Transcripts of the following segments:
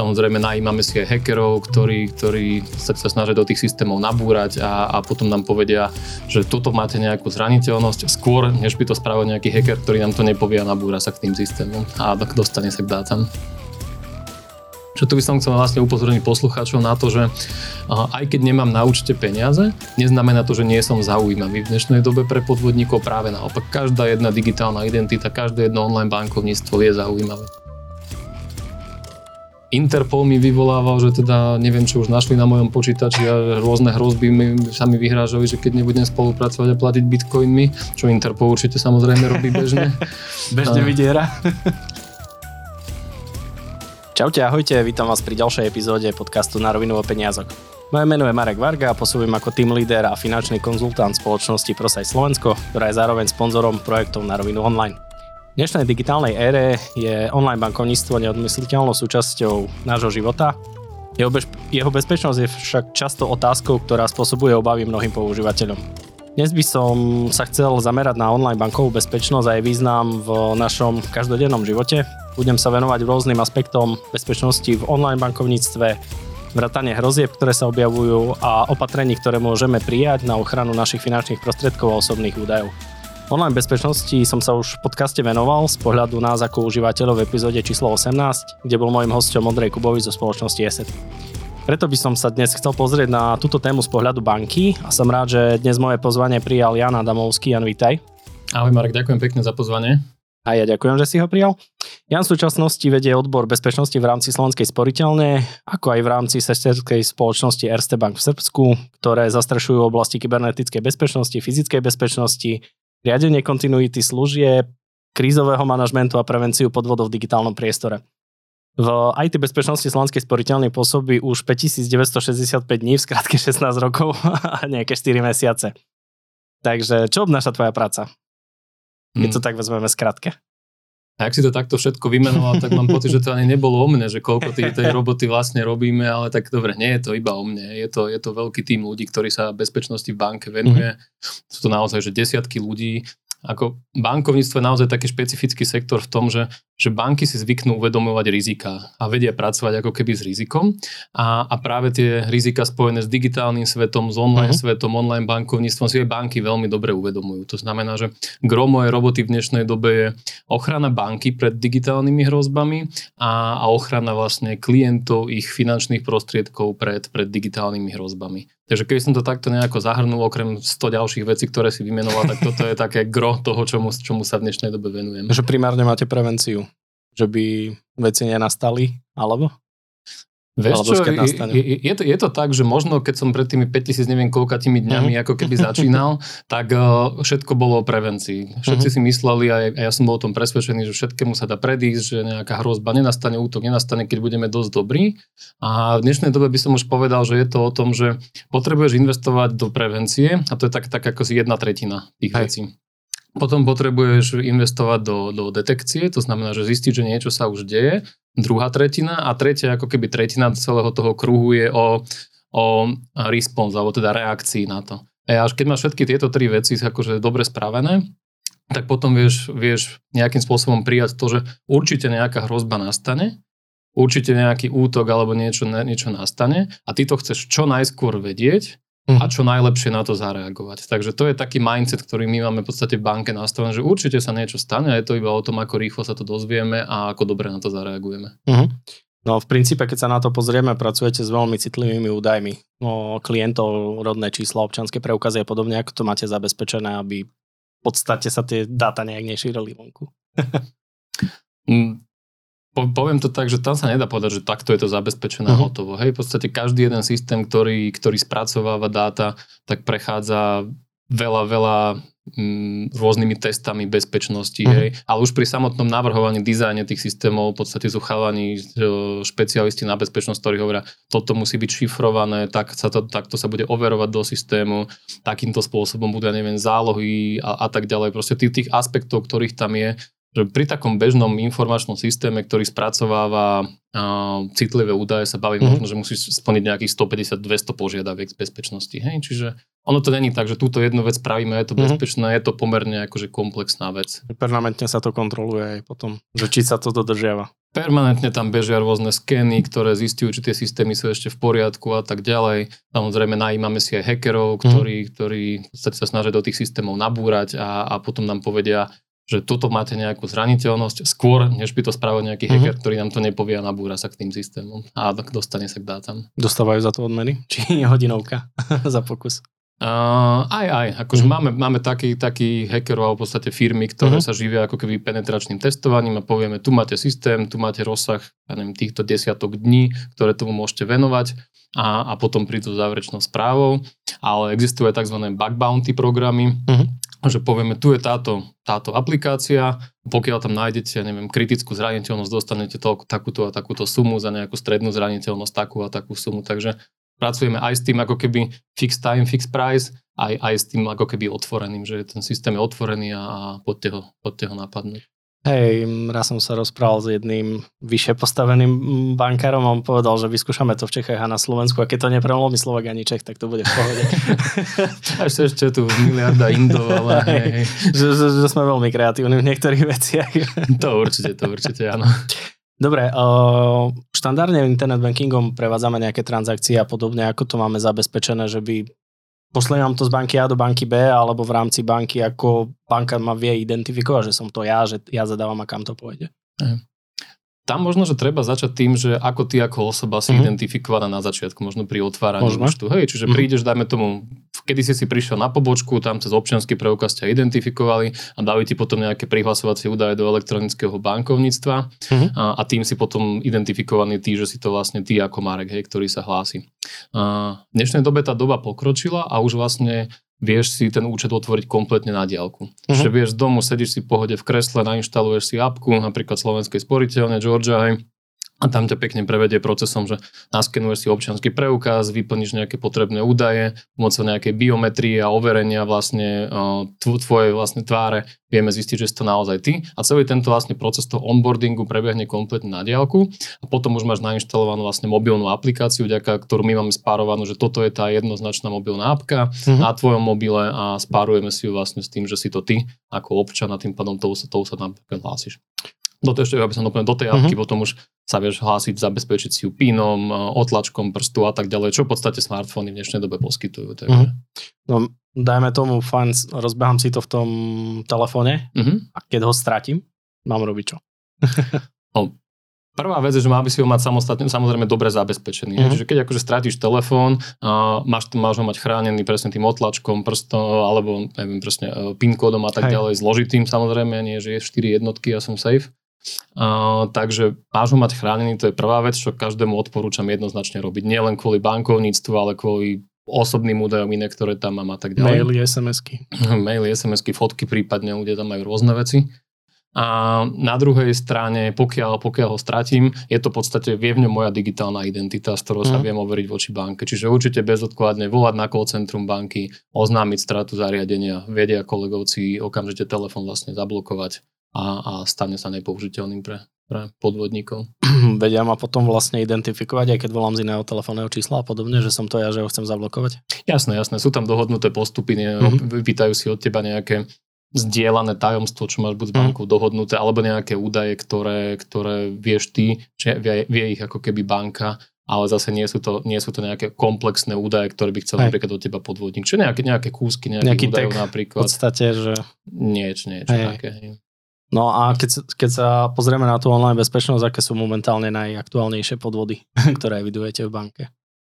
Samozrejme najímame si aj hackerov, ktorí, ktorí sa, sa snažia do tých systémov nabúrať a, a potom nám povedia, že toto máte nejakú zraniteľnosť skôr, než by to spravil nejaký hacker, ktorý nám to nepovie a nabúra sa k tým systémom a dostane sa k dátam. Čo tu by som chcel vlastne upozorniť poslucháčov na to, že aj keď nemám na účte peniaze, neznamená to, že nie som zaujímavý v dnešnej dobe pre podvodníkov. Práve naopak, každá jedna digitálna identita, každé jedno online bankovníctvo je zaujímavé. Interpol mi vyvolával, že teda neviem, čo už našli na mojom počítači a rôzne hrozby mi, sa mi vyhrážali, že keď nebudem spolupracovať a platiť bitcoinmi, čo Interpol určite samozrejme robí bežne. bežne vydiera. Čaute, ahojte, vítam vás pri ďalšej epizóde podcastu Na rovinu o peniazok. Moje meno je Marek Varga a pôsobím ako team leader a finančný konzultant spoločnosti Prosaj Slovensko, ktorá je zároveň sponzorom projektov Na rovinu online. V dnešnej digitálnej ére je online bankovníctvo neodmysliteľnou súčasťou nášho života. Jeho, bež- jeho bezpečnosť je však často otázkou, ktorá spôsobuje obavy mnohým používateľom. Dnes by som sa chcel zamerať na online bankovú bezpečnosť a jej význam v našom každodennom živote. Budem sa venovať rôznym aspektom bezpečnosti v online bankovníctve, vrátanie hrozieb, ktoré sa objavujú a opatrení, ktoré môžeme prijať na ochranu našich finančných prostriedkov a osobných údajov. Online bezpečnosti som sa už v podcaste venoval z pohľadu nás ako užívateľov v epizóde číslo 18, kde bol môjim hostom Ondrej Kubovi zo spoločnosti ESET. Preto by som sa dnes chcel pozrieť na túto tému z pohľadu banky a som rád, že dnes moje pozvanie prijal Jan Adamovský. Jan, vítaj. Ahoj Marek, ďakujem pekne za pozvanie. A ja ďakujem, že si ho prijal. Jan v súčasnosti vedie odbor bezpečnosti v rámci Slovenskej sporiteľne, ako aj v rámci sesterskej spoločnosti Erste Bank v Srbsku, ktoré zastrešujú oblasti kybernetickej bezpečnosti, fyzickej bezpečnosti, riadenie kontinuity služieb, krízového manažmentu a prevenciu podvodov v digitálnom priestore. V IT bezpečnosti Slovenskej sporiteľnej pôsobí už 5965 dní, v skratke 16 rokov a nejaké 4 mesiace. Takže čo obnáša tvoja práca? Keď hmm. to tak vezmeme skratke. A ak si to takto všetko vymenoval, tak mám pocit, že to ani nebolo o mne, že koľko tej, tej roboty vlastne robíme, ale tak dobre, nie je to iba o mne. Je to, je to veľký tým ľudí, ktorí sa bezpečnosti v banke venuje. Mm-hmm. Sú to naozaj že desiatky ľudí ako bankovníctvo je naozaj taký špecifický sektor v tom, že, že banky si zvyknú uvedomovať rizika a vedia pracovať ako keby s rizikom a, a práve tie rizika spojené s digitálnym svetom, s online uh-huh. svetom, online bankovníctvom si aj banky veľmi dobre uvedomujú. To znamená, že gro mojej roboty v dnešnej dobe je ochrana banky pred digitálnymi hrozbami a, a ochrana vlastne klientov, ich finančných prostriedkov pred, pred digitálnymi hrozbami. Takže keby som to takto nejako zahrnul, okrem 100 ďalších vecí, ktoré si vymenoval, tak toto je také gro toho, čomu, čomu sa v dnešnej dobe venujem. Že primárne máte prevenciu, že by veci nenastali, alebo? Vieš čo, je, je, to, je to tak, že možno keď som pred tými 5000 neviem koľkatými dňami uh-huh. ako keby začínal, tak uh, všetko bolo o prevencii. Všetci uh-huh. si mysleli a, a ja som bol o tom presvedčený, že všetkému sa dá predísť, že nejaká hrozba nenastane, útok nenastane, keď budeme dosť dobrí. A v dnešnej dobe by som už povedal, že je to o tom, že potrebuješ investovať do prevencie a to je tak, tak ako si jedna tretina tých Hej. vecí. Potom potrebuješ investovať do, do detekcie, to znamená, že zistiť, že niečo sa už deje, druhá tretina a tretia ako keby tretina celého toho kruhu je o, o response, alebo teda reakcii na to. A až keď máš všetky tieto tri veci akože dobre spravené, tak potom vieš, vieš nejakým spôsobom prijať to, že určite nejaká hrozba nastane, určite nejaký útok alebo niečo, niečo nastane a ty to chceš čo najskôr vedieť a čo najlepšie na to zareagovať. Takže to je taký mindset, ktorý my máme v podstate v banke nastavený, že určite sa niečo stane a je to iba o tom, ako rýchlo sa to dozvieme a ako dobre na to zareagujeme. Uh-huh. No v princípe, keď sa na to pozrieme, pracujete s veľmi citlivými údajmi. No, klientov, rodné čísla, občanské preukazy a podobne, ako to máte zabezpečené, aby v podstate sa tie dáta nejak nešírili vonku. Po, poviem to tak, že tam sa nedá povedať, že takto je to zabezpečené uh-huh. hotovo. Hej, v podstate každý jeden systém, ktorý, ktorý spracováva dáta, tak prechádza veľa, veľa mm, rôznymi testami bezpečnosti. Uh-huh. Hej. Ale už pri samotnom navrhovaní, dizajne tých systémov, v podstate sú chalani špecialisti na bezpečnosť, ktorí hovoria, toto musí byť šifrované, tak sa to, takto sa bude overovať do systému, takýmto spôsobom budú, ja neviem, zálohy a, a tak ďalej. Proste tých, tých aspektov, ktorých tam je, že pri takom bežnom informačnom systéme, ktorý spracováva uh, citlivé údaje sa baví mm-hmm. možno, že musíš splniť nejakých 150-200 požiadaviek z bezpečnosti. Hej? Čiže ono to není tak, že túto jednu vec spravíme, je to mm-hmm. bezpečné, je to pomerne akože komplexná vec. Permanentne sa to kontroluje aj potom, že či sa to dodržiava. Permanentne tam bežia rôzne skény, ktoré zistujú, či tie systémy sú ešte v poriadku a tak ďalej. Samozrejme najímame si aj hackerov, mhm. ktorí, mm. ktorí sa snažia do tých systémov nabúrať a, a potom nám povedia, že toto máte nejakú zraniteľnosť skôr, než by to spravil nejaký mm-hmm. hacker, ktorý nám to nepovie a nabúra sa k tým systémom a dostane sa k dátam. Dostávajú za to odmeny? Či hodinovka za pokus? Uh, aj, aj. Akože mm-hmm. máme, máme taký, taký hackerov alebo v podstate firmy, ktoré mm-hmm. sa živia ako keby penetračným testovaním a povieme, tu máte systém, tu máte rozsah ja neviem, týchto desiatok dní, ktoré tomu môžete venovať a, a potom prídu záverečnou správou. Ale existujú aj tzv. bug bounty programy, mm-hmm. Že povieme, tu je táto, táto aplikácia, pokiaľ tam nájdete, neviem, kritickú zraniteľnosť, dostanete toľko, takúto a takúto sumu za nejakú strednú zraniteľnosť, takú a takú sumu. Takže pracujeme aj s tým ako keby fixed time, fixed price, aj, aj s tým ako keby otvoreným, že ten systém je otvorený a, a poďte, ho, poďte ho napadnúť. Hej, raz som sa rozprával s jedným vyššie postaveným bankárom a on povedal, že vyskúšame to v Čechách a na Slovensku a keď to neprelomí Slovak ani Čech, tak to bude v pohode. Až ešte tu miliarda Indov, ale hej, hej. Že, že, že sme veľmi kreatívni v niektorých veciach. to určite, to určite, áno. Dobre, uh, štandardne internet bankingom prevádzame nejaké transakcie a podobne, ako to máme zabezpečené, že by poslali nám to z banky A do banky B, alebo v rámci banky, ako banka ma vie identifikovať, že som to ja, že ja zadávam a kam to pôjde. Tam možno, že treba začať tým, že ako ty ako osoba si mm-hmm. identifikovaná na začiatku, možno pri otváraní účtu. Hej, čiže mm-hmm. prídeš, dajme tomu, kedy si si prišiel na pobočku, tam cez občianský preukaz ťa identifikovali a dali ti potom nejaké prihlasovacie údaje do elektronického bankovníctva mm-hmm. a, a tým si potom identifikovaný ty, že si to vlastne ty ako Marek, hej, ktorý sa hlási. A v dnešnej dobe tá doba pokročila a už vlastne vieš si ten účet otvoriť kompletne na diálku. Uh-huh. Čiže vieš z domu, sedíš si v pohode v kresle, nainštaluješ si apku, napríklad Slovenskej sporiteľne, Georgia, hej, a tam ťa pekne prevedie procesom, že naskenuješ si občianský preukaz, vyplníš nejaké potrebné údaje, pomocou nejakej biometrie a overenia vlastne tvoje vlastne tváre vieme zistiť, že si to naozaj ty. A celý tento vlastne proces toho onboardingu prebehne kompletne na diálku. A potom už máš nainštalovanú vlastne mobilnú aplikáciu, vďaka ktorú my máme spárovanú, že toto je tá jednoznačná mobilná apka. Mm-hmm. na tvojom mobile a spárujeme si ju vlastne s tým, že si to ty ako občan a tým pádom tou tou sa tam hlásiš do tej, ešte, aby som doplnil, do tej apky uh-huh. potom už sa vieš hlásiť, zabezpečiť si ju pínom, e, otlačkom prstu a tak ďalej, čo v podstate smartfóny v dnešnej dobe poskytujú. Takže. Uh-huh. No, dajme tomu, fajn, rozbehám si to v tom telefóne uh-huh. a keď ho stratím, mám robiť čo? no, Prvá vec je, že mal by si ho mať samostatne, samozrejme dobre zabezpečený. Mm-hmm. Čiže keď akože stratíš telefón, uh, máš, máš ho mať chránený presne tým otlačkom, prstom, alebo neviem, presne uh, PIN kódom a tak Hej. ďalej, zložitým samozrejme, nie, že je 4 jednotky a som safe. Uh, takže máš ho mať chránený, to je prvá vec, čo každému odporúčam jednoznačne robiť. Nie len kvôli bankovníctvu, ale kvôli osobným údajom iné, ktoré tam mám a tak ďalej. Maily, SMS-ky. Maily, SMS-ky, fotky prípadne, ľudia tam majú rôzne veci. A na druhej strane, pokiaľ, pokiaľ ho stratím, je to v podstate, vie v ňom moja digitálna identita, s ktorou sa mm. viem overiť voči banke. Čiže určite bezodkladne volať na call centrum banky, oznámiť stratu zariadenia, vedia kolegovci okamžite telefon vlastne zablokovať a, a stane sa nepoužiteľným pre, pre podvodníkov. Vedia ma potom vlastne identifikovať, aj keď volám z iného telefónneho čísla a podobne, že som to ja, že ho chcem zablokovať? Jasné, jasné. Sú tam dohodnuté postupy, mm-hmm. vypýtajú si od teba nejaké zdieľané tajomstvo, čo máš buď s mhm. bankou mm. dohodnuté, alebo nejaké údaje, ktoré, ktoré vieš ty, že vie, vie ich ako keby banka, ale zase nie sú to, nie sú to nejaké komplexné údaje, ktoré by chcel Hej. napríklad od teba podvodník. Čiže nejaké, nejaké kúsky nejakých Nejaký údajov napríklad. v podstate, že... Nieč, niečo Hej. také. No a keď, keď sa pozrieme na tú online bezpečnosť, aké sú momentálne najaktuálnejšie podvody, ktoré evidujete v banke?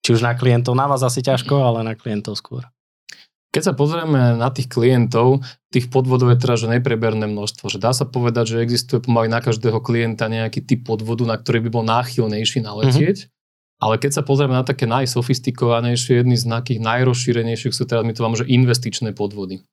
Či už na klientov, na vás asi ťažko, ale na klientov skôr. Keď sa pozrieme na tých klientov, tých podvodov je teraz že nepreberné množstvo. Že dá sa povedať, že existuje pomaly na každého klienta nejaký typ podvodu, na ktorý by bol náchylnejší naletieť. Mm-hmm. Ale keď sa pozrieme na také najsofistikovanejšie, jedny z takých najrozšírenejších sú teraz, my to máme, že investičné podvody.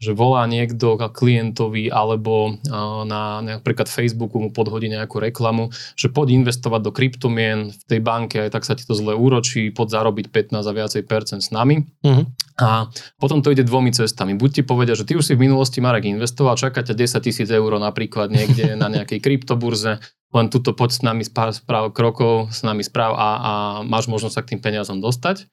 Že volá niekto klientovi alebo na napríklad Facebooku mu podhodí nejakú reklamu, že poď investovať do kryptomien v tej banke, aj tak sa ti to zle úročí, poď zarobiť 15 a viacej percent s nami. Uh-huh. A potom to ide dvomi cestami. Buď ti povedia, že ty už si v minulosti Marek investoval, čaká ťa 10 tisíc eur napríklad niekde na nejakej kryptoburze, len tuto poď s nami správ krokov, s nami správ a, a máš možnosť sa k tým peniazom dostať.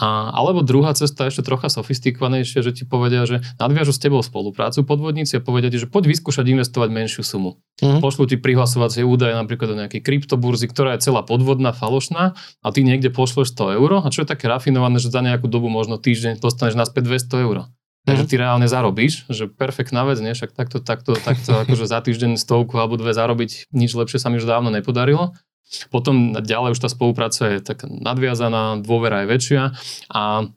A, alebo druhá cesta ešte trocha sofistikovanejšia, že ti povedia, že nadviažu s tebou spoluprácu podvodníci a povedia ti, že poď vyskúšať investovať menšiu sumu. Mm-hmm. Pošlu ti prihlasovacie údaje napríklad do nejakej kryptoburzy, ktorá je celá podvodná, falošná a ty niekde pošleš 100 eur a čo je také rafinované, že za nejakú dobu možno týždeň dostaneš naspäť 200 eur. Takže mhm. ty reálne zarobíš, že perfektná vec, nie? Však takto, takto, takto akože za týždeň stovku alebo dve zarobiť, nič lepšie sa mi už dávno nepodarilo. Potom ďalej už tá spolupráca je tak nadviazaná, dôvera je väčšia a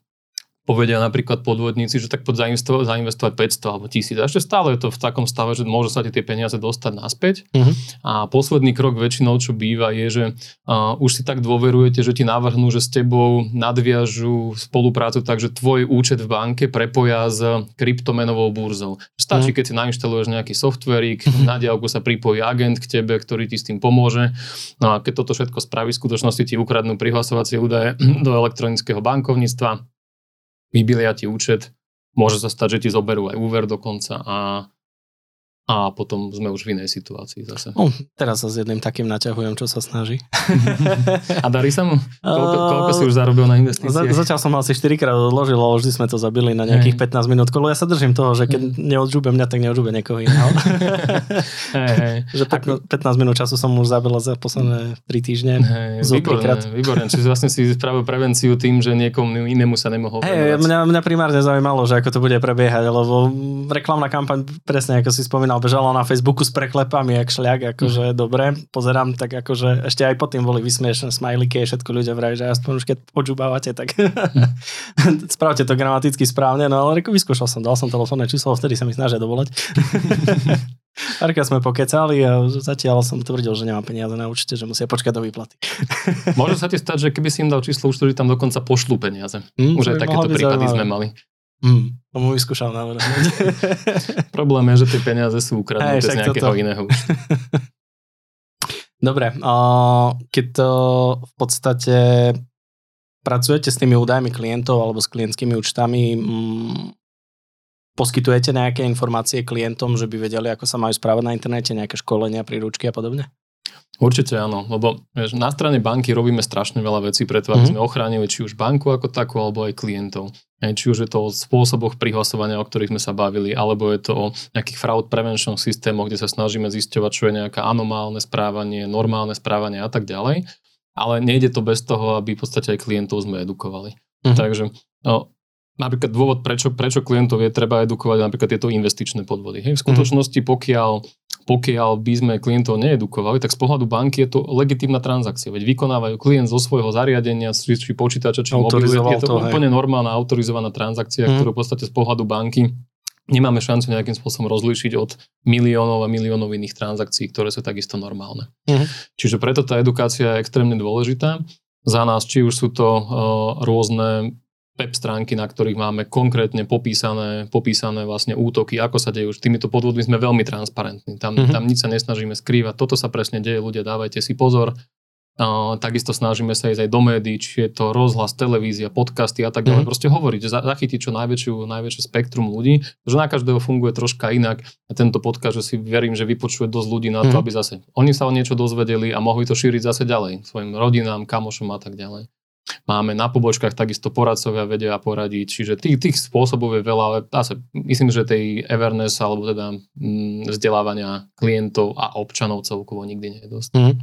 povedia napríklad podvodníci, že tak poď zainvestovať, zainvestovať 500 alebo 1000. A ešte stále je to v takom stave, že môže sa ti tie peniaze dostať naspäť. Uh-huh. A posledný krok väčšinou, čo býva, je, že uh, už si tak dôverujete, že ti navrhnú, že s tebou nadviažu spoluprácu tak, že tvoj účet v banke prepoja s kryptomenovou burzou. Stačí, uh-huh. keď si nainštaluješ nejaký softverík, uh-huh. na diálku sa pripojí agent k tebe, ktorý ti s tým pomôže. No a keď toto všetko spraví, v skutočnosti ti ukradnú prihlasovacie údaje do elektronického bankovníctva vybilia ti účet, môže sa stať, že ti zoberú aj úver dokonca a a potom sme už v inej situácii zase. No, teraz sa s jedným takým naťahujem, čo sa snaží. a darí sa mu? Koľko, koľko si už zarobil na investíciách? Za, zatiaľ som asi 4 krát odložil, ale vždy sme to zabili na nejakých hey. 15 minút. Kolo ja sa držím toho, že keď neodžúbe mňa, tak neodžúbe niekoho iného. hey, hey. že 15, 15 minút času som už zabil za posledné 3 týždne. Hey, výborné, krát. výborné. Čiže vlastne si spravil prevenciu tým, že niekomu inému sa nemohol hey, mňa, mňa primárne zaujímalo, že ako to bude prebiehať, lebo reklamná kampaň, presne ako si spomínal, spomínal, bežala na Facebooku s preklepami, jak šľak, akože mm. dobre, pozerám, tak akože ešte aj pod tým boli vysmiešené smajliky, všetko ľudia vrajú, že aspoň už keď počúbávate, tak mm. spravte to gramaticky správne, no ale vyskúšal som, dal som telefónne číslo, vtedy sa mi snažia dovolať. Párkrát sme pokecali a zatiaľ som tvrdil, že nemám peniaze na účte, že musia počkať do výplaty. Môže sa ti stať, že keby si im dal číslo účtu, že tam dokonca pošlú peniaze. Mm, Už aj takéto prípady zaujímavé. sme mali. Mm, tomu vyskúšal navrhnúť. Problém je, že tie peniaze sú ukradnuté z nejakého toto. iného. Dobre, keď to v podstate pracujete s tými údajmi klientov alebo s klientskými účtami, mm, poskytujete nejaké informácie klientom, že by vedeli, ako sa majú správať na internete, nejaké školenia, príručky a podobne? Určite áno, lebo vieš, na strane banky robíme strašne veľa vecí preto, aby mm-hmm. sme ochránili či už banku ako takú, alebo aj klientov. Či už je to o spôsoboch prihlasovania, o ktorých sme sa bavili, alebo je to o nejakých fraud prevention systémoch, kde sa snažíme zisťovať, čo je nejaké anomálne správanie, normálne správanie a tak ďalej. Ale nejde to bez toho, aby v podstate aj klientov sme edukovali. Mm-hmm. Takže no, napríklad dôvod, prečo, prečo klientov je treba edukovať napríklad tieto investičné podvody. Hej, v mhm. skutočnosti, pokiaľ pokiaľ by sme klientov needukovali, tak z pohľadu banky je to legitímna transakcia. Veď vykonávajú klient zo svojho zariadenia, či, či počítača, či mobilu. Je to, to úplne hej. normálna autorizovaná transakcia, mm. ktorú v podstate z pohľadu banky nemáme šancu nejakým spôsobom rozlíšiť od miliónov a miliónov iných transakcií, ktoré sú takisto normálne. Mm. Čiže preto tá edukácia je extrémne dôležitá. Za nás, či už sú to uh, rôzne web stránky, na ktorých máme konkrétne popísané, popísané vlastne útoky, ako sa dejú. Týmito podvodmi sme veľmi transparentní. Tam, mm-hmm. tam nič sa nesnažíme skrývať. Toto sa presne deje, ľudia, dávajte si pozor. Uh, takisto snažíme sa ísť aj do médií, či je to rozhlas, televízia, podcasty a tak ďalej. Mm-hmm. Proste hovoriť, zachytiť čo najväčšiu, najväčšie spektrum ľudí, že na každého funguje troška inak. A tento podcast, že si verím, že vypočuje dosť ľudí na to, mm-hmm. aby zase oni sa o niečo dozvedeli a mohli to šíriť zase ďalej svojim rodinám, kamošom a tak ďalej. Máme na pobočkách takisto poradcovia vedia poradiť, čiže tých, tých spôsobov je veľa, ale zase myslím, že tej Everness alebo teda mm, vzdelávania klientov a občanov celkovo nikdy nie je dosť. Mm.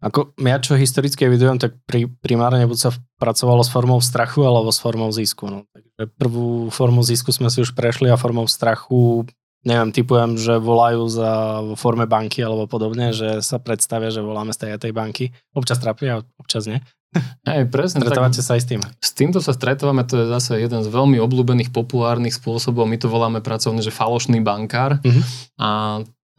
Ako ja čo historicky vidujem, tak pri, primárne buď sa pracovalo s formou strachu alebo s formou zisku. No. Takže prvú formu zisku sme si už prešli a formou strachu neviem, typujem, že volajú za vo forme banky alebo podobne, že sa predstavia, že voláme z tej tej banky. Občas trápia, občas nie. Hej, presne. Stretávate tak, sa aj s tým. S týmto sa stretávame, to je zase jeden z veľmi obľúbených populárnych spôsobov. My to voláme pracovne, že falošný bankár. Uh-huh. A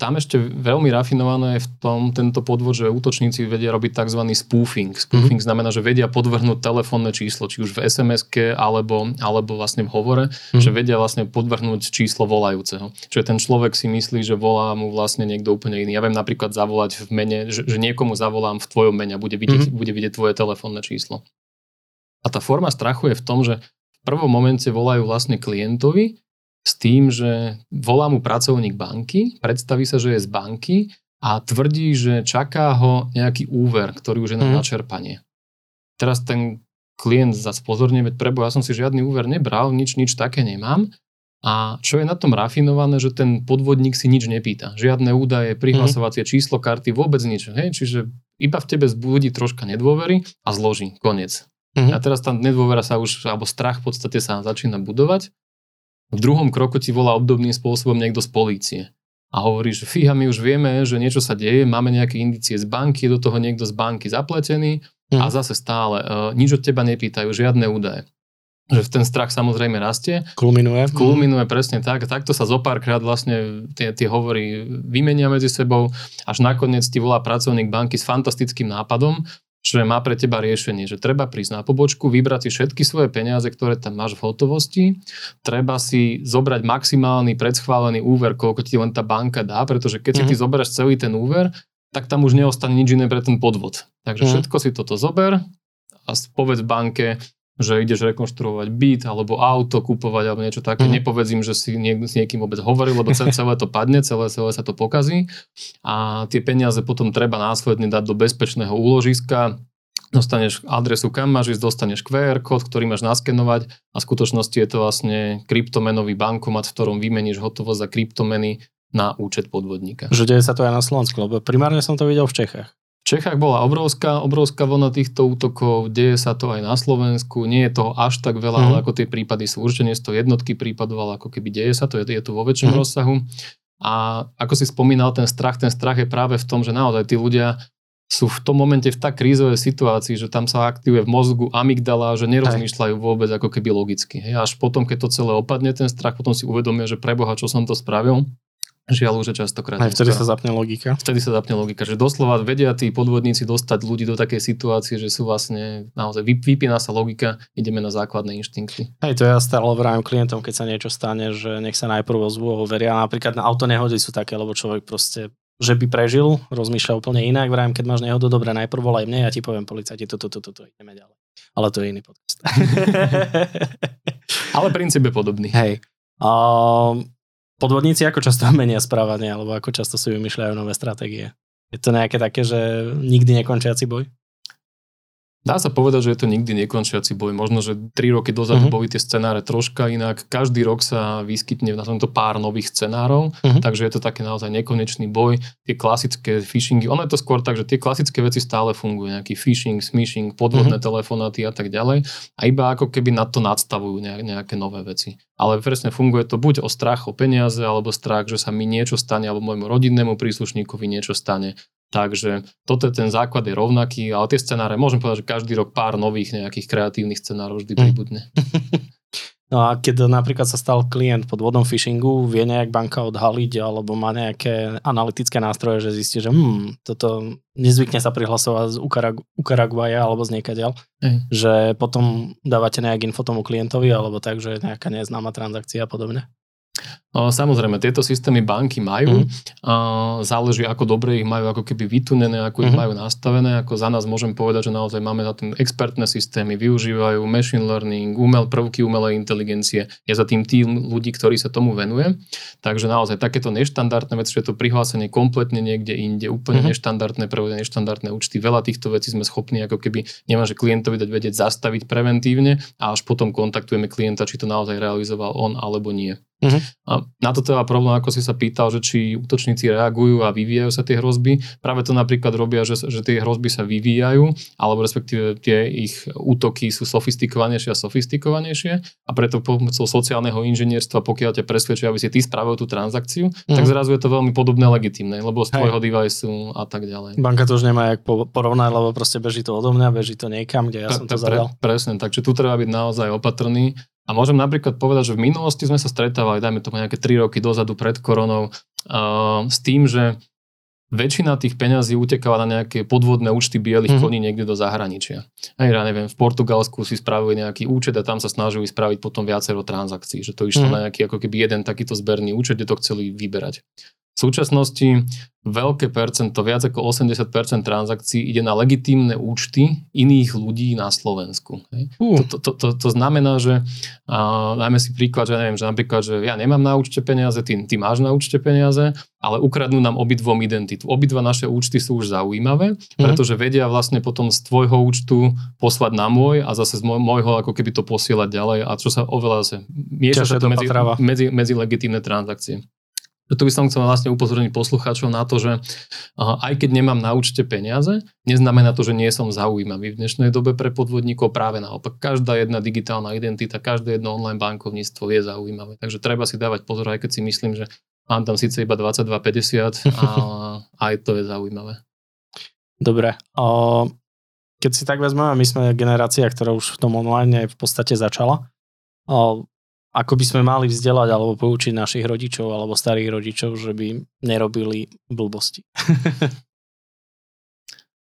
tam ešte veľmi rafinované je v tom tento podvod, že útočníci vedia robiť tzv. spoofing. Spoofing mm-hmm. znamená, že vedia podvrhnúť telefónne číslo, či už v sms alebo, alebo vlastne v hovore, mm-hmm. že vedia vlastne podvrhnúť číslo volajúceho. Čiže ten človek si myslí, že volá mu vlastne niekto úplne iný. Ja viem napríklad zavolať v mene, že, že niekomu zavolám v tvojom mene a bude vidieť, mm-hmm. bude vidieť tvoje telefónne číslo. A tá forma strachu je v tom, že v prvom momente volajú vlastne klientovi s tým, že volá mu pracovník banky, predstaví sa, že je z banky a tvrdí, že čaká ho nejaký úver, ktorý už je na mm. načerpanie. Teraz ten klient zase pozorne, veď prebo, ja som si žiadny úver nebral, nič, nič také nemám. A čo je na tom rafinované, že ten podvodník si nič nepýta. Žiadne údaje, prihlasovacie mm. číslo karty, vôbec nič. Hej? Čiže iba v tebe zbudí troška nedôvery a zloží. Koniec. Mm-hmm. A teraz tá nedôvera sa už, alebo strach v podstate sa začína budovať v druhom kroku ti volá obdobným spôsobom niekto z polície a hovorí, že fíha, my už vieme, že niečo sa deje, máme nejaké indície z banky, do toho niekto z banky zapletený mm. a zase stále uh, nič od teba nepýtajú, žiadne údaje. Že ten strach samozrejme rastie. Kulminuje. Kulminuje presne tak. Takto sa zo párkrát vlastne tie, tie hovory vymenia medzi sebou, až nakoniec ti volá pracovník banky s fantastickým nápadom, že má pre teba riešenie, že treba prísť na pobočku, vybrať si všetky svoje peniaze, ktoré tam máš v hotovosti, treba si zobrať maximálny predschválený úver, koľko ti len tá banka dá, pretože keď mm-hmm. si ty mhm. zoberieš celý ten úver, tak tam už neostane nič iné pre ten podvod. Takže mm-hmm. všetko si toto zober a povedz banke, že ideš rekonštruovať byt alebo auto kúpovať alebo niečo také. Mm. Nepovedz im, že si niek- s niekým vôbec hovoril, lebo celé to padne, celé, celé sa to pokazí a tie peniaze potom treba následne dať do bezpečného úložiska, dostaneš adresu, kam máš ísť, dostaneš QR kód, ktorý máš naskenovať a v skutočnosti je to vlastne kryptomenový bankomat, v ktorom vymeníš hotovosť za kryptomeny na účet podvodníka. Že deje sa to aj na Slovensku, lebo primárne som to videl v Čechách. Čechách bola obrovská, obrovská vlna týchto útokov, deje sa to aj na Slovensku, nie je toho až tak veľa, mm. ale ako tie prípady sú určite nie to jednotky prípadov, ale ako keby deje sa to, je, je to vo väčšom mm. rozsahu. A ako si spomínal, ten strach, ten strach je práve v tom, že naozaj tí ľudia sú v tom momente v tak krízovej situácii, že tam sa aktivuje v mozgu amygdala, že nerozmýšľajú vôbec ako keby logicky. Hej. Až potom, keď to celé opadne, ten strach, potom si uvedomia, že preboha, čo som to spravil. Žiaľ, že častokrát. Aj vtedy sa zapne logika. Vtedy sa zapne logika, že doslova vedia tí podvodníci dostať ľudí do takej situácie, že sú vlastne naozaj vypína sa logika, ideme na základné inštinkty. Hej, to ja stále hovorím klientom, keď sa niečo stane, že nech sa najprv ozvú veria. Napríklad na auto nehody sú také, lebo človek proste že by prežil, rozmýšľa úplne inak. Vrajím, keď máš nehodu, dobre, najprv volaj mne, ja ti poviem policajti, toto, toto, toto, ideme ďalej. Ale to je iný podcast. Ale princíp je podobný. Hej. Um, Podvodníci ako často menia správanie, alebo ako často si vymýšľajú nové stratégie? Je to nejaké také, že nikdy nekončiaci boj? Dá sa povedať, že je to nikdy nekončiaci boj. Možno, že 3 roky dozadu uh-huh. boli tie scenáre troška inak. Každý rok sa vyskytne na tomto pár nových scenárov, uh-huh. takže je to taký naozaj nekonečný boj. Tie klasické phishingy, ono je to skôr tak, že tie klasické veci stále fungujú. Nejaký phishing, smishing, podvodné uh-huh. telefonáty a tak ďalej. A iba ako keby na to nadstavujú nejaké nové veci. Ale presne funguje to buď o strach o peniaze, alebo strach, že sa mi niečo stane, alebo môjmu rodinnému príslušníkovi niečo stane. Takže toto je ten základ je rovnaký, ale tie scenáre, môžem povedať, že každý rok pár nových nejakých kreatívnych scenárov vždy hm. pribudne. No a keď napríklad sa stal klient pod vodom phishingu, vie nejak banka odhaliť alebo má nejaké analytické nástroje, že zistí, že hmm, toto nezvykne sa prihlasovať z Ukaraguaja alebo z niekaďal, mm. že potom dávate nejak info tomu klientovi alebo tak, že nejaká neznáma transakcia a podobne. Samozrejme, tieto systémy banky majú. Mm. Záleží, ako dobre ich majú ako keby vytunené, ako mm. ich mhm. majú nastavené. Ako za nás môžem povedať, že naozaj máme na tým expertné systémy, využívajú machine learning, umel, prvky umelej inteligencie. Je za tým tým ľudí, ktorí sa tomu venuje. Takže naozaj takéto neštandardné veci, že to prihlásenie kompletne niekde inde, úplne mm. neštandardné prevode, neštandardné účty. Veľa týchto vecí sme schopní ako keby, neviem, že klientovi dať vedieť zastaviť preventívne a až potom kontaktujeme klienta, či to naozaj realizoval on alebo nie. Uh-huh. A na to teda problém, ako si sa pýtal, že či útočníci reagujú a vyvíjajú sa tie hrozby. Práve to napríklad robia, že, že tie hrozby sa vyvíjajú, alebo respektíve tie ich útoky sú sofistikovanejšie a sofistikovanejšie a preto pomocou sociálneho inžinierstva, pokiaľ ťa presvedčia, aby si ty spravil tú transakciu, uh-huh. tak zrazu je to veľmi podobné legitimné, lebo z tvojho device a tak ďalej. Banka to už nemá jak porovnať, lebo proste beží to odo mňa, beží to niekam, kde ja pre, som to zadal. Pre, presne, takže tu treba byť naozaj opatrný a môžem napríklad povedať, že v minulosti sme sa stretávali, dajme tomu nejaké 3 roky dozadu pred koronou, uh, s tým, že väčšina tých peňazí utekala na nejaké podvodné účty bielých mm-hmm. koní niekde do zahraničia. Aj ja neviem, v Portugalsku si spravili nejaký účet a tam sa snažili spraviť potom viacero transakcií, že to išlo mm-hmm. na nejaký ako keby jeden takýto zberný účet, kde to chceli vyberať. V súčasnosti veľké percento, viac ako 80% transakcií ide na legitímne účty iných ľudí na Slovensku. Uh. To, to, to, to znamená, že uh, dajme si príklad, že neviem, že napríklad, že ja nemám na účte peniaze, ty, ty máš na účte peniaze, ale ukradnú nám obidvom identitu. Obidva naše účty sú už zaujímavé, uh. pretože vedia vlastne potom z tvojho účtu poslať na môj a zase z môjho ako keby to posielať ďalej a čo sa oveľa zase mieša sa to medzi, medzi, medzi legitímne transakcie. Tu by som chcel vlastne upozorniť poslucháčov na to, že aj keď nemám na účte peniaze, neznamená to, že nie som zaujímavý v dnešnej dobe pre podvodníkov. Práve naopak, každá jedna digitálna identita, každé jedno online bankovníctvo je zaujímavé. Takže treba si dávať pozor, aj keď si myslím, že mám tam síce iba 22,50 a aj to je zaujímavé. Dobre. Keď si tak vezmeme, my sme generácia, ktorá už v tom online v podstate začala. Ako by sme mali vzdelať alebo poučiť našich rodičov alebo starých rodičov, že by nerobili blbosti.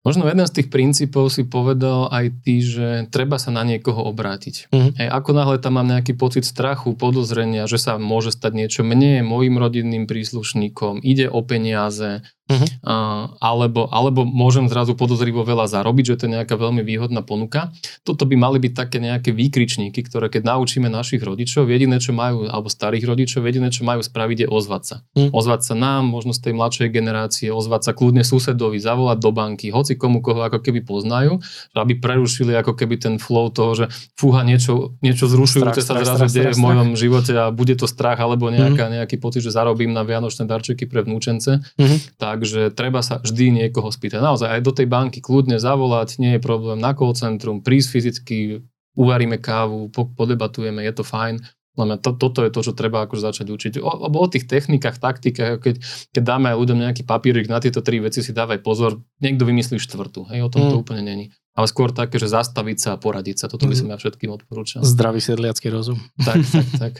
Možno jeden z tých princípov si povedal aj ty, že treba sa na niekoho obrátiť. Mm-hmm. Hej, ako náhle tam mám nejaký pocit strachu, podozrenia, že sa môže stať niečo mne, mojim rodinným príslušníkom, ide o peniaze, Uh-huh. Uh, alebo, alebo môžem zrazu podozrivo veľa zarobiť, že to je nejaká veľmi výhodná ponuka. Toto by mali byť také nejaké výkričníky, ktoré keď naučíme našich rodičov, jediné, čo majú, alebo starých rodičov, jediné, čo majú spraviť je ozvať sa. Uh-huh. Ozvať sa nám, možno z tej mladšej generácie, ozvať sa kľudne susedovi, zavolať do banky, hoci komu, koho ako keby poznajú, aby prerušili ako keby ten flow toho, že fúha niečo, niečo zrušujúce sa zrazu deje v mojom živote a bude to strach alebo nejaká, uh-huh. nejaký pocit, že zarobím na vianočné darčeky pre vnúčence. Uh-huh. Tak Takže treba sa vždy niekoho spýtať. Naozaj aj do tej banky kľudne zavolať, nie je problém na call centrum, prísť fyzicky, uvaríme kávu, po, podebatujeme, je to fajn. Len to, toto je to, čo treba akože začať učiť. O, o tých technikách, taktikách, keď, keď dáme aj ľuďom nejaký papírik na tieto tri veci, si dávaj pozor, niekto vymyslí štvrtú. Hej, o tom mm. to úplne není. Ale skôr také, že zastaviť sa a poradiť sa. Toto by mm. som ja všetkým odporúčal. Zdravý sedliacký rozum. Tak, tak, tak.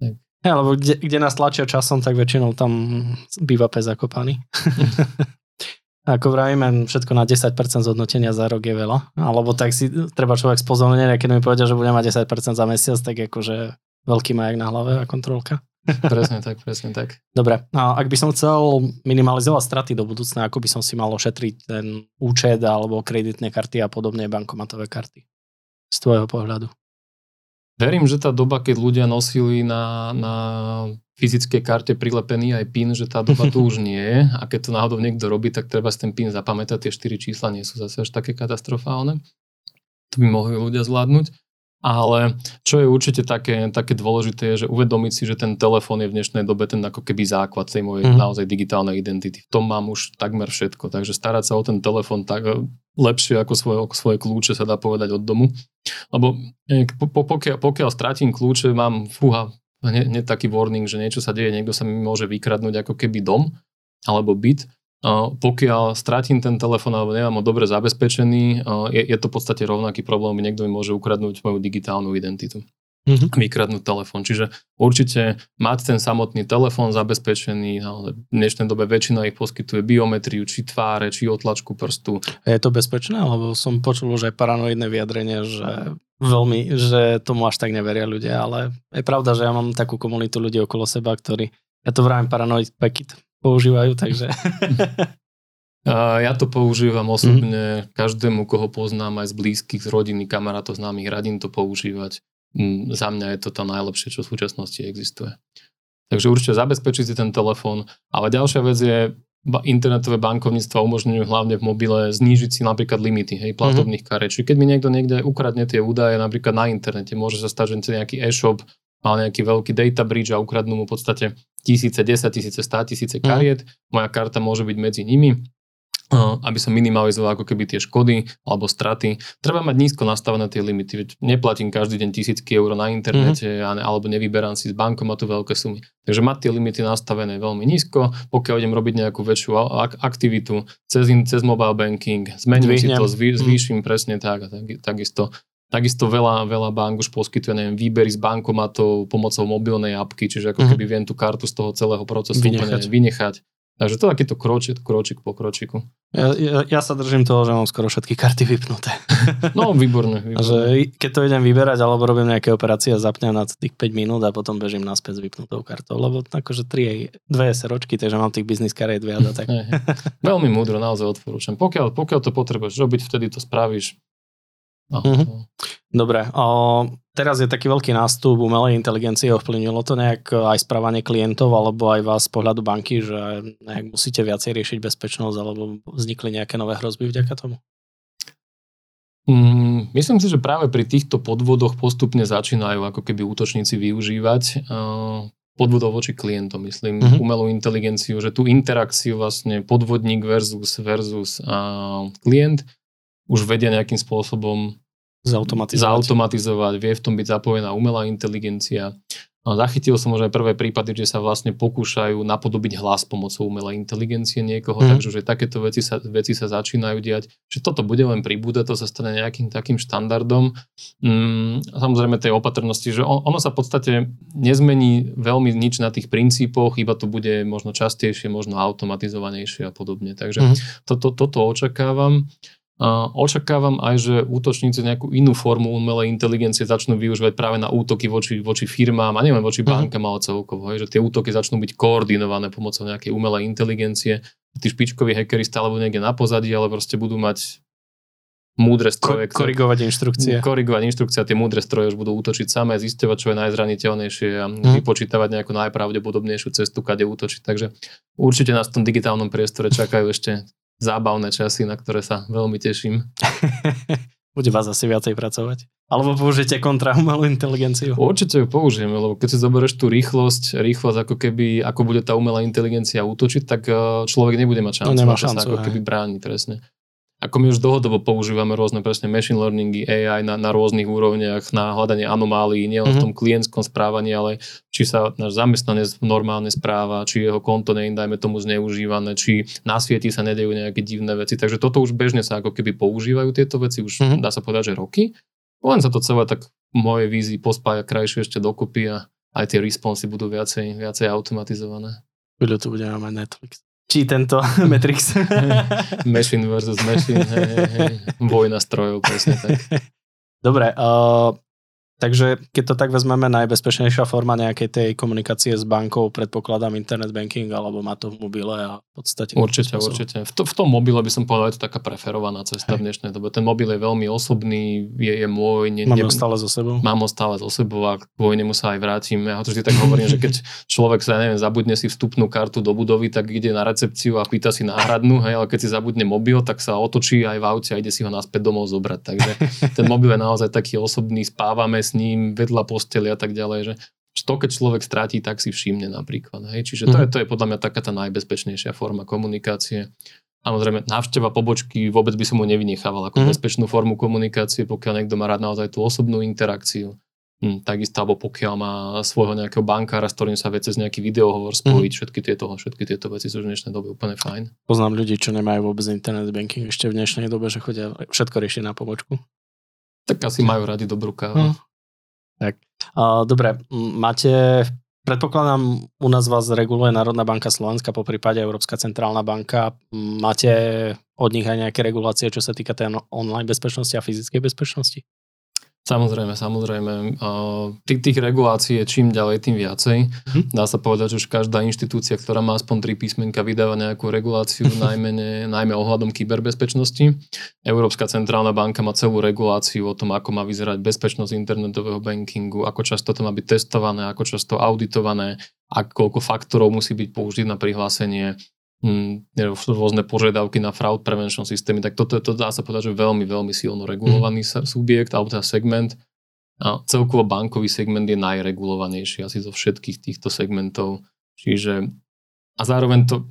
tak. Ja, lebo kde, kde nás tlačia časom, tak väčšinou tam býva pes zakopaný. Ako vravíme, všetko na 10% zhodnotenia za rok je veľa. Alebo tak si treba človek spozornieť, keď mi povedia, že bude mať 10% za mesiac, tak akože veľký majak na hlave a kontrolka. presne tak, presne tak. Dobre, a ak by som chcel minimalizovať straty do budúcna, ako by som si mal ošetriť ten účet alebo kreditné karty a podobne bankomatové karty z tvojho pohľadu? Verím, že tá doba, keď ľudia nosili na, na fyzickej karte prilepený aj PIN, že tá doba tu už nie je a keď to náhodou niekto robí, tak treba si ten PIN zapamätať, tie 4 čísla nie sú zase až také katastrofálne. To by mohli ľudia zvládnuť. Ale čo je určite také, také dôležité, je, že uvedomiť si, že ten telefón je v dnešnej dobe ten ako keby základ tej mojej mm. naozaj digitálnej identity. V tom mám už takmer všetko. Takže starať sa o ten telefón tak e, lepšie ako svoje, ako svoje kľúče sa dá povedať od domu. Lebo e, pokiaľ, pokiaľ stratím kľúče, mám fúha, hneď taký warning, že niečo sa deje, niekto sa mi môže vykradnúť ako keby dom alebo byt pokiaľ stratím ten telefón alebo nemám ho dobre zabezpečený, je, je to v podstate rovnaký problém, niekto mi môže ukradnúť moju digitálnu identitu. Mm-hmm. Vykradnúť telefón. Čiže určite mať ten samotný telefón zabezpečený, ale v dnešnej dobe väčšina ich poskytuje biometriu, či tváre, či otlačku prstu. Je to bezpečné? Lebo som počul už aj paranoidné vyjadrenie, že veľmi, že tomu až tak neveria ľudia, ale je pravda, že ja mám takú komunitu ľudí okolo seba, ktorí, ja to vravím paranoid packet, používajú, takže... Ja to používam osobne, mm. každému, koho poznám, aj z blízkych, z rodiny, kamarátov, známych, radím to používať. Mm, za mňa je to to najlepšie, čo v súčasnosti existuje. Takže určite zabezpečiť si ten telefón. Ale ďalšia vec je, internetové bankovníctva umožňujú hlavne v mobile znížiť si napríklad limity hej, platobných mm-hmm. Čiže keď mi niekto niekde ukradne tie údaje napríklad na internete, môže sa stať, že nejaký e-shop mal nejaký veľký data bridge a ukradnú mu v podstate tisíce, desať tisíce, stá tisíce mhm. kariet. Mm. Moja karta môže byť medzi nimi aby som minimalizoval ako keby tie škody alebo straty. Treba mať nízko nastavené tie limity, neplatím každý deň tisícky eur na internete mm-hmm. alebo nevyberám si z bankomatu veľké sumy. Takže mať tie limity nastavené veľmi nízko, pokiaľ idem robiť nejakú väčšiu aktivitu cez, cez mobile banking, zmením Zvýhnem. si to, zvý, mhm. zvýšim mm. presne tak a tak, takisto Takisto veľa, veľa bank už poskytuje, neviem, výbery z bankomatov pomocou mobilnej apky, čiže ako mm-hmm. keby viem tú kartu z toho celého procesu vynechať. úplne vynechať. Takže to takýto kročik, kročik po kročiku. Ja, ja, ja sa držím toho, že mám skoro všetky karty vypnuté. No, výborné. výborné. že keď to idem vyberať, alebo robím nejaké operácie a zapnem na tých 5 minút a potom bežím naspäť s vypnutou kartou, lebo akože 3, dve SROčky, takže mám tých business kariet viac. Tak. Veľmi múdro, naozaj odporúčam. Pokiaľ, pokiaľ to potrebuješ robiť, vtedy to spravíš. Mm-hmm. Dobre, o, teraz je taký veľký nástup umelej inteligencie, ovplyvnilo to nejak aj správanie klientov alebo aj vás z pohľadu banky, že nejak musíte viacej riešiť bezpečnosť alebo vznikli nejaké nové hrozby vďaka tomu? Mm, myslím si, že práve pri týchto podvodoch postupne začínajú ako keby útočníci využívať uh, podvodov voči klientom, myslím, uh-huh. umelú inteligenciu, že tú interakciu vlastne podvodník versus, versus uh, klient už vedia nejakým spôsobom zautomatizovať. zautomatizovať, vie v tom byť zapojená umelá inteligencia. Zachytil som možno aj prvé prípady, že sa vlastne pokúšajú napodobiť hlas pomocou umelej inteligencie niekoho, mm. takže že takéto veci sa, veci sa začínajú diať, že toto bude len pribúdať, to sa stane nejakým takým štandardom. Mm, samozrejme tej opatrnosti, že on, ono sa v podstate nezmení veľmi nič na tých princípoch, iba to bude možno častejšie, možno automatizovanejšie a podobne. Takže mm. to, to, toto očakávam. A očakávam aj, že útočníci nejakú inú formu umelej inteligencie začnú využívať práve na útoky voči, voči firmám a nielen voči uh-huh. bankám, ale celkovo. Hej, že tie útoky začnú byť koordinované pomocou nejakej umelej inteligencie. Tí špičkoví hackeri stále budú niekde na pozadí, ale proste budú mať múdre stroje. Ko- korigovať inštrukcie. Korigovať inštrukcie a tie múdre stroje už budú útočiť samé, zistovať, čo je najzraniteľnejšie a mm. vypočítavať nejakú najpravdepodobnejšiu cestu, kade útočiť. Takže určite nás v tom digitálnom priestore čakajú ešte zábavné časy, na ktoré sa veľmi teším. Bude vás asi viacej pracovať? Alebo použijete kontra umelú inteligenciu? Určite ju použijeme, lebo keď si zoberieš tú rýchlosť, rýchlosť ako keby, ako bude tá umelá inteligencia útočiť, tak eh, človek nebude mať šancu, no, nemá šancu sa ako keby brániť presne ako my už dlhodobo používame rôzne presne machine learningy, AI na, na rôznych úrovniach, na hľadanie anomálií, nielen mm-hmm. v mhm. tom klientskom správaní, ale či sa náš zamestnanec normálne správa, či jeho konto nie dajme tomu, zneužívané, či na svieti sa nedajú nejaké divné veci. Takže toto už bežne sa ako keby používajú tieto veci, už mm-hmm. dá sa povedať, že roky. Len sa to celé tak v mojej vízii pospája krajšie ešte dokopy a aj tie responsy budú viacej, viacej automatizované. Bude to budeme mať Netflix či tento Matrix. machine versus machine, hej, hej, vojna strojov, presne tak. Dobre, uh, Takže keď to tak vezmeme, najbezpečnejšia forma nejakej tej komunikácie s bankou, predpokladám internet banking, alebo má to v mobile a v podstate... Určite, určite. V, to, v tom mobile by som povedal, je to taká preferovaná cesta Hej. v dnešnej dobe. Ten mobil je veľmi osobný, je, je môj. Ne, mám ho stále so sebou? Mám ho stále so sebou a kvôli nemu sa aj vrátim. Ja to vždy tak hovorím, že keď človek sa, neviem, zabudne si vstupnú kartu do budovy, tak ide na recepciu a pýta si náhradnú, hej, ale keď si zabudne mobil, tak sa otočí aj v aute a ide si ho naspäť domov zobrať. Takže ten mobil je naozaj taký osobný, spávame s ním, vedľa posteli a tak ďalej, že to, keď človek stratí, tak si všimne napríklad. Hej? Čiže to, mm. je, to je podľa mňa taká tá najbezpečnejšia forma komunikácie. Samozrejme, návšteva pobočky vôbec by som mu nevynechával ako mm. bezpečnú formu komunikácie, pokiaľ niekto má rád naozaj tú osobnú interakciu. Hm, takisto, alebo pokiaľ má svojho nejakého bankára, s ktorým sa vie cez nejaký videohovor spojiť, mm. všetky, tieto, všetky tieto veci sú v dnešnej dobe úplne fajn. Poznám ľudí, čo nemajú vôbec internet banking ešte v dnešnej dobe, že chodia všetko riešiť na pobočku. Tak asi majú radi dobrú kávu. Mm. Tak. Dobre, máte, predpokladám, u nás vás reguluje Národná banka Slovenska, po prípade Európska centrálna banka. Máte od nich aj nejaké regulácie, čo sa týka tej online bezpečnosti a fyzickej bezpečnosti? Samozrejme, samozrejme. Tých, tých regulácií je čím ďalej, tým viacej. Hm. Dá sa povedať, že už každá inštitúcia, ktorá má aspoň tri písmenka, vydáva nejakú reguláciu, najmä, najmä ohľadom kyberbezpečnosti. Európska centrálna banka má celú reguláciu o tom, ako má vyzerať bezpečnosť internetového bankingu, ako často to má byť testované, ako často auditované, a koľko faktorov musí byť použitých na prihlásenie rôzne požiadavky na fraud prevention systémy, tak toto, to dá sa povedať, že veľmi, veľmi silno regulovaný mm. subjekt, alebo teda segment. A celkovo bankový segment je najregulovanejší asi zo všetkých týchto segmentov. Čiže a zároveň to,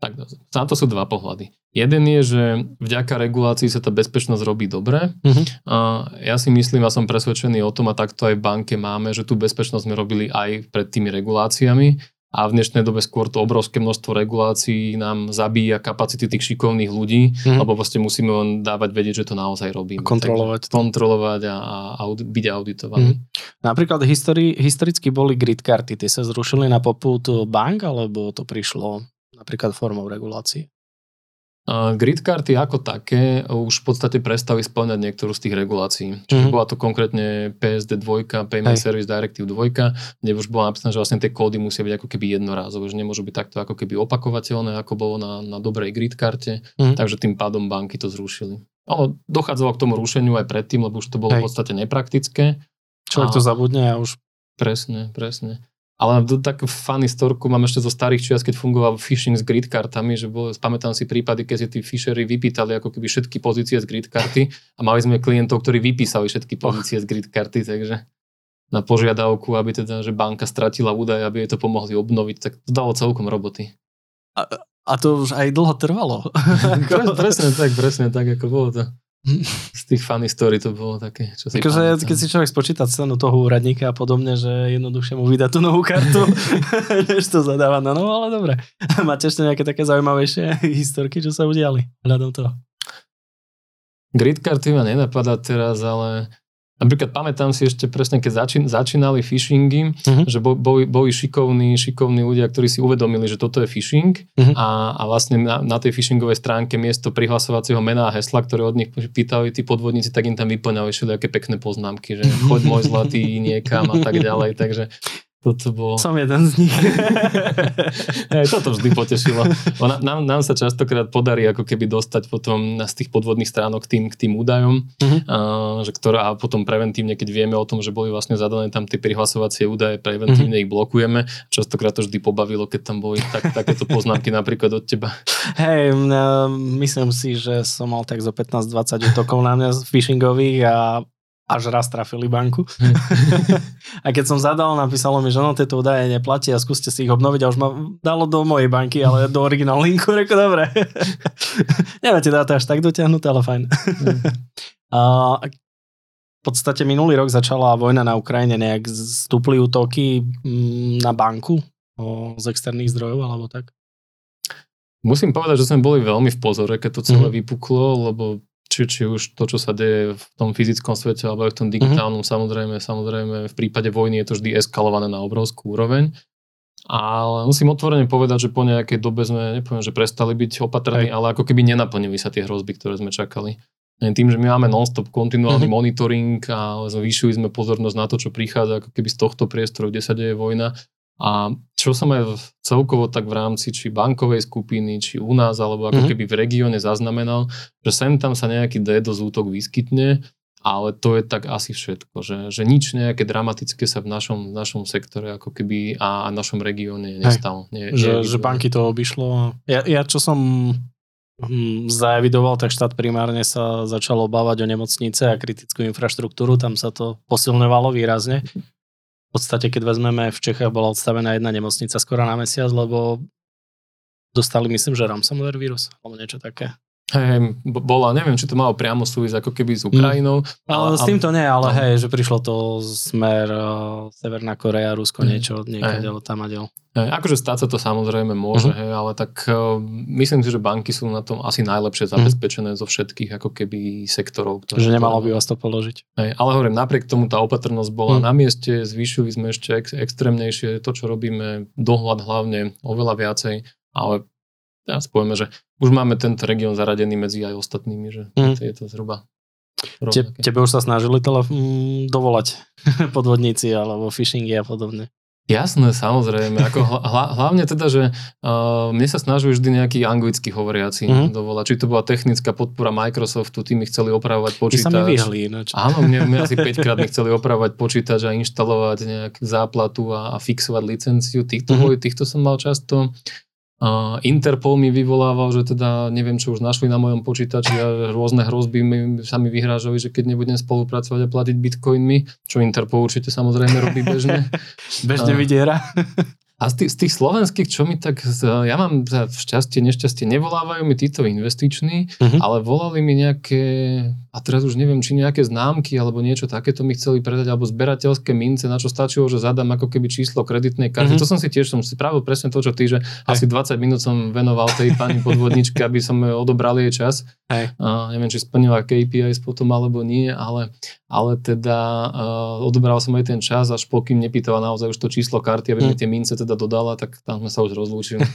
tak na to sú dva pohľady. Jeden je, že vďaka regulácii sa tá bezpečnosť robí dobre. Mm-hmm. A ja si myslím a som presvedčený o tom, a takto aj v banke máme, že tú bezpečnosť sme robili aj pred tými reguláciami a v dnešnej dobe skôr to obrovské množstvo regulácií nám zabíja kapacity tých šikovných ľudí, mm. lebo proste musíme len dávať vedieť, že to naozaj robíme. Kontrolovať. Takže kontrolovať a, a audi- byť auditovaný. Mm. Napríklad histori- historicky boli grid karty, tie sa zrušili na poput bank, alebo to prišlo napríklad formou regulácií? Grid karty ako také už v podstate prestali splňať niektorú z tých regulácií. Čiže mm-hmm. bola to konkrétne PSD 2, Payment Hej. Service Directive 2, kde už bolo napísané, že vlastne tie kódy musia byť ako keby jednorázové, že nemôžu byť takto ako keby opakovateľné, ako bolo na, na dobrej grid karte, mm-hmm. takže tým pádom banky to zrušili. Ono dochádzalo k tomu rušeniu aj predtým, lebo už to bolo Hej. v podstate nepraktické. Človek a... to zabudne a už... Presne, presne. Ale tak funny storku mám ešte zo starých čias, keď fungoval phishing s grid kartami, že bol, pamätám si prípady, keď si tí fishery vypýtali ako keby všetky pozície z grid karty a mali sme klientov, ktorí vypísali všetky pozície z grid karty, takže na požiadavku, aby teda, že banka stratila údaje, aby jej to pomohli obnoviť, tak to dalo celkom roboty. A, a to už aj dlho trvalo. presne tak, presne tak, ako bolo to. Z tých funny story to bolo také, čo si akože, Keď si človek spočíta cenu toho úradníka a podobne, že jednoduchšie mu vydá tú novú kartu, než to zadáva na novo, ale dobre. Máte ešte nejaké také zaujímavejšie historky, čo sa udiali hľadom toho? Grid karty ma nenapadá teraz, ale Napríklad pamätám si ešte presne, keď začín, začínali phishingy, uh-huh. že boli, boli šikovní, šikovní ľudia, ktorí si uvedomili, že toto je phishing uh-huh. a, a vlastne na, na tej phishingovej stránke miesto prihlasovacieho mena a hesla, ktoré od nich pýtali tí podvodníci, tak im tam vyplňali všelijaké pekné poznámky, že choď môj zlatý niekam a tak ďalej. Takže toto bolo... Som jeden z nich. Toto vždy potešilo. Ona, nám, nám sa častokrát podarí ako keby dostať potom z tých podvodných stránok tým, k tým údajom, uh-huh. a, že ktoré, a potom preventívne, keď vieme o tom, že boli vlastne zadané tam tie prihlasovacie údaje, preventívne uh-huh. ich blokujeme. Častokrát to vždy pobavilo, keď tam boli tak, takéto poznámky napríklad od teba. Hej, myslím si, že som mal tak zo 15-20 útokov na mňa phishingových a až raz trafili banku. a keď som zadal, napísalo mi, že no, tieto údaje neplatia, skúste si ich obnoviť a už ma dalo do mojej banky, ale do originál linku, reko dobre. Nemáte dáta až tak dotiahnuté, ale fajn. a v podstate minulý rok začala vojna na Ukrajine, nejak stúpli útoky mm, na banku z externých zdrojov, alebo tak? Musím povedať, že sme boli veľmi v pozore, keď to celé mm-hmm. vypuklo, lebo či, či už to, čo sa deje v tom fyzickom svete alebo aj v tom mhm. digitálnom, mm-hmm. samozrejme, samozrejme v prípade vojny je to vždy eskalované na obrovskú úroveň. Ale musím otvorene povedať, že po nejakej dobe sme, nepoviem, že prestali byť opatrní, ale ako keby nenaplnili sa tie hrozby, ktoré sme čakali. Tým, že my máme non-stop kontinuálny mm-hmm. monitoring a zvýšili sme pozornosť na to, čo prichádza ako keby z tohto priestoru, kde sa deje vojna, a čo som aj celkovo tak v rámci či bankovej skupiny, či u nás, alebo ako mm-hmm. keby v regióne zaznamenal, že sem tam sa nejaký DDoS útok vyskytne, ale to je tak asi všetko, že, že nič nejaké dramatické sa v našom, v našom sektore ako keby a, a našom regióne nestalo. Nie, že, nie, že banky to obišlo. Ja, ja čo som hm, zaevidoval, tak štát primárne sa začal obávať o nemocnice a kritickú infraštruktúru, tam sa to posilňovalo výrazne v podstate, keď vezmeme, v Čechách bola odstavená jedna nemocnica skoro na mesiac, lebo dostali, myslím, že ransomware vírus, alebo niečo také. Hej, bola, neviem, či to malo priamo súvisť ako keby s Ukrajinou. Mm. Ale, ale s týmto nie, ale no. hej, že prišlo to smer uh, Severná Korea, Rusko, mm. niečo, niekade, tam a diel. Hej, akože stať sa to samozrejme môže, mm. hej, ale tak uh, myslím si, že banky sú na tom asi najlepšie mhm. zabezpečené mm. zo všetkých ako keby sektorov. Ktoré, že nemalo by vás to položiť. Hej, ale hovorím, napriek tomu tá opatrnosť bola mm. na mieste, zvýšili sme ešte ex- extrémnejšie to, čo robíme, dohľad hlavne oveľa viacej, ale teraz povieme, že už máme tento región zaradený medzi aj ostatnými, že mm. je to zhruba Te, tebe už sa snažili tele, mm, dovolať podvodníci alebo phishingy a podobne. Jasné, samozrejme. Ako hla, hlavne teda, že uh, mne sa snažili vždy nejakí anglicky hovoriaci mm-hmm. dovolať. Či to bola technická podpora Microsoftu, tí mi chceli opravovať počítač. Ty sa mi vyhli, ináč. Áno, mne, mne asi 5 krát mi chceli opravať počítač a inštalovať nejakú záplatu a, a fixovať licenciu. Týchto, mm-hmm. týchto som mal často. Interpol mi vyvolával, že teda neviem, čo už našli na mojom počítači a rôzne hrozby mi, sa mi vyhrážali, že keď nebudem spolupracovať a platiť bitcoinmi, čo Interpol určite samozrejme robí bežne. bežne vydiera. A z tých, z tých slovenských, čo mi tak, ja mám za šťastie, nešťastie, nevolávajú mi títo investiční, uh-huh. ale volali mi nejaké, a teraz už neviem, či nejaké známky alebo niečo takéto mi chceli predať, alebo zberateľské mince, na čo stačilo, že zadám ako keby číslo kreditnej karty. Uh-huh. To som si tiež, som si pravil presne to, čo ty, že Hej. asi 20 minút som venoval tej pani podvodničke, aby som odobral jej čas. Hej. A neviem, či splnila KPIs potom alebo nie, ale, ale teda uh, odobral som aj ten čas, až pokým nepýtala naozaj už to číslo karty, aby uh-huh. mi tie mince teda dodala, tak tam sme sa už rozlúčili.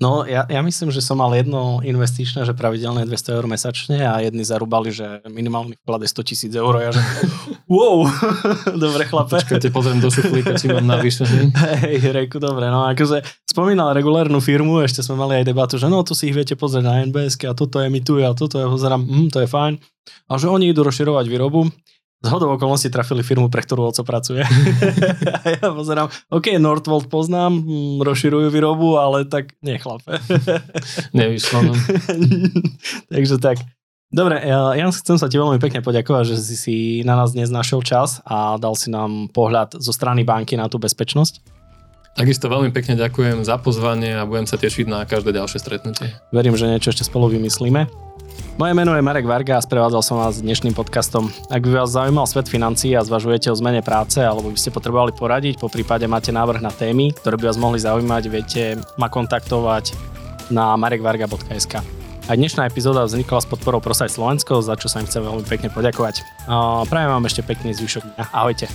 No, ja, ja myslím, že som mal jedno investičné, že pravidelné 200 eur mesačne a jedni zarúbali, že minimálny vklad je 100 tisíc eur. Ja že, wow, dobre chlape. Počkajte, pozriem do šuflíka, či mám navyše. Hej, reku, dobre, no akože spomínal regulárnu firmu, ešte sme mali aj debatu, že no, tu si ich viete pozrieť na NBS a toto emituje a toto ja pozerám, hm, to je fajn. A že oni idú rozširovať výrobu z hodou okolností trafili firmu, pre ktorú oco pracuje. a ja pozerám, OK, Northvolt poznám, hm, rozširujú výrobu, ale tak nechlape. Nevyšlo. No. Takže tak. Dobre, ja, ja chcem sa ti veľmi pekne poďakovať, že si si na nás dnes našiel čas a dal si nám pohľad zo strany banky na tú bezpečnosť. Takisto veľmi pekne ďakujem za pozvanie a budem sa tešiť na každé ďalšie stretnutie. Verím, že niečo ešte spolu vymyslíme. Moje meno je Marek Varga a sprevádzal som vás dnešným podcastom. Ak by vás zaujímal svet financií a zvažujete o zmene práce alebo by ste potrebovali poradiť, po prípade máte návrh na témy, ktoré by vás mohli zaujímať, viete ma kontaktovať na marekvarga.sk. A dnešná epizóda vznikla s podporou Prosaj Slovensko, za čo sa im chcem veľmi pekne poďakovať. Prajem vám ešte pekný zvyšok dňa. Ahojte.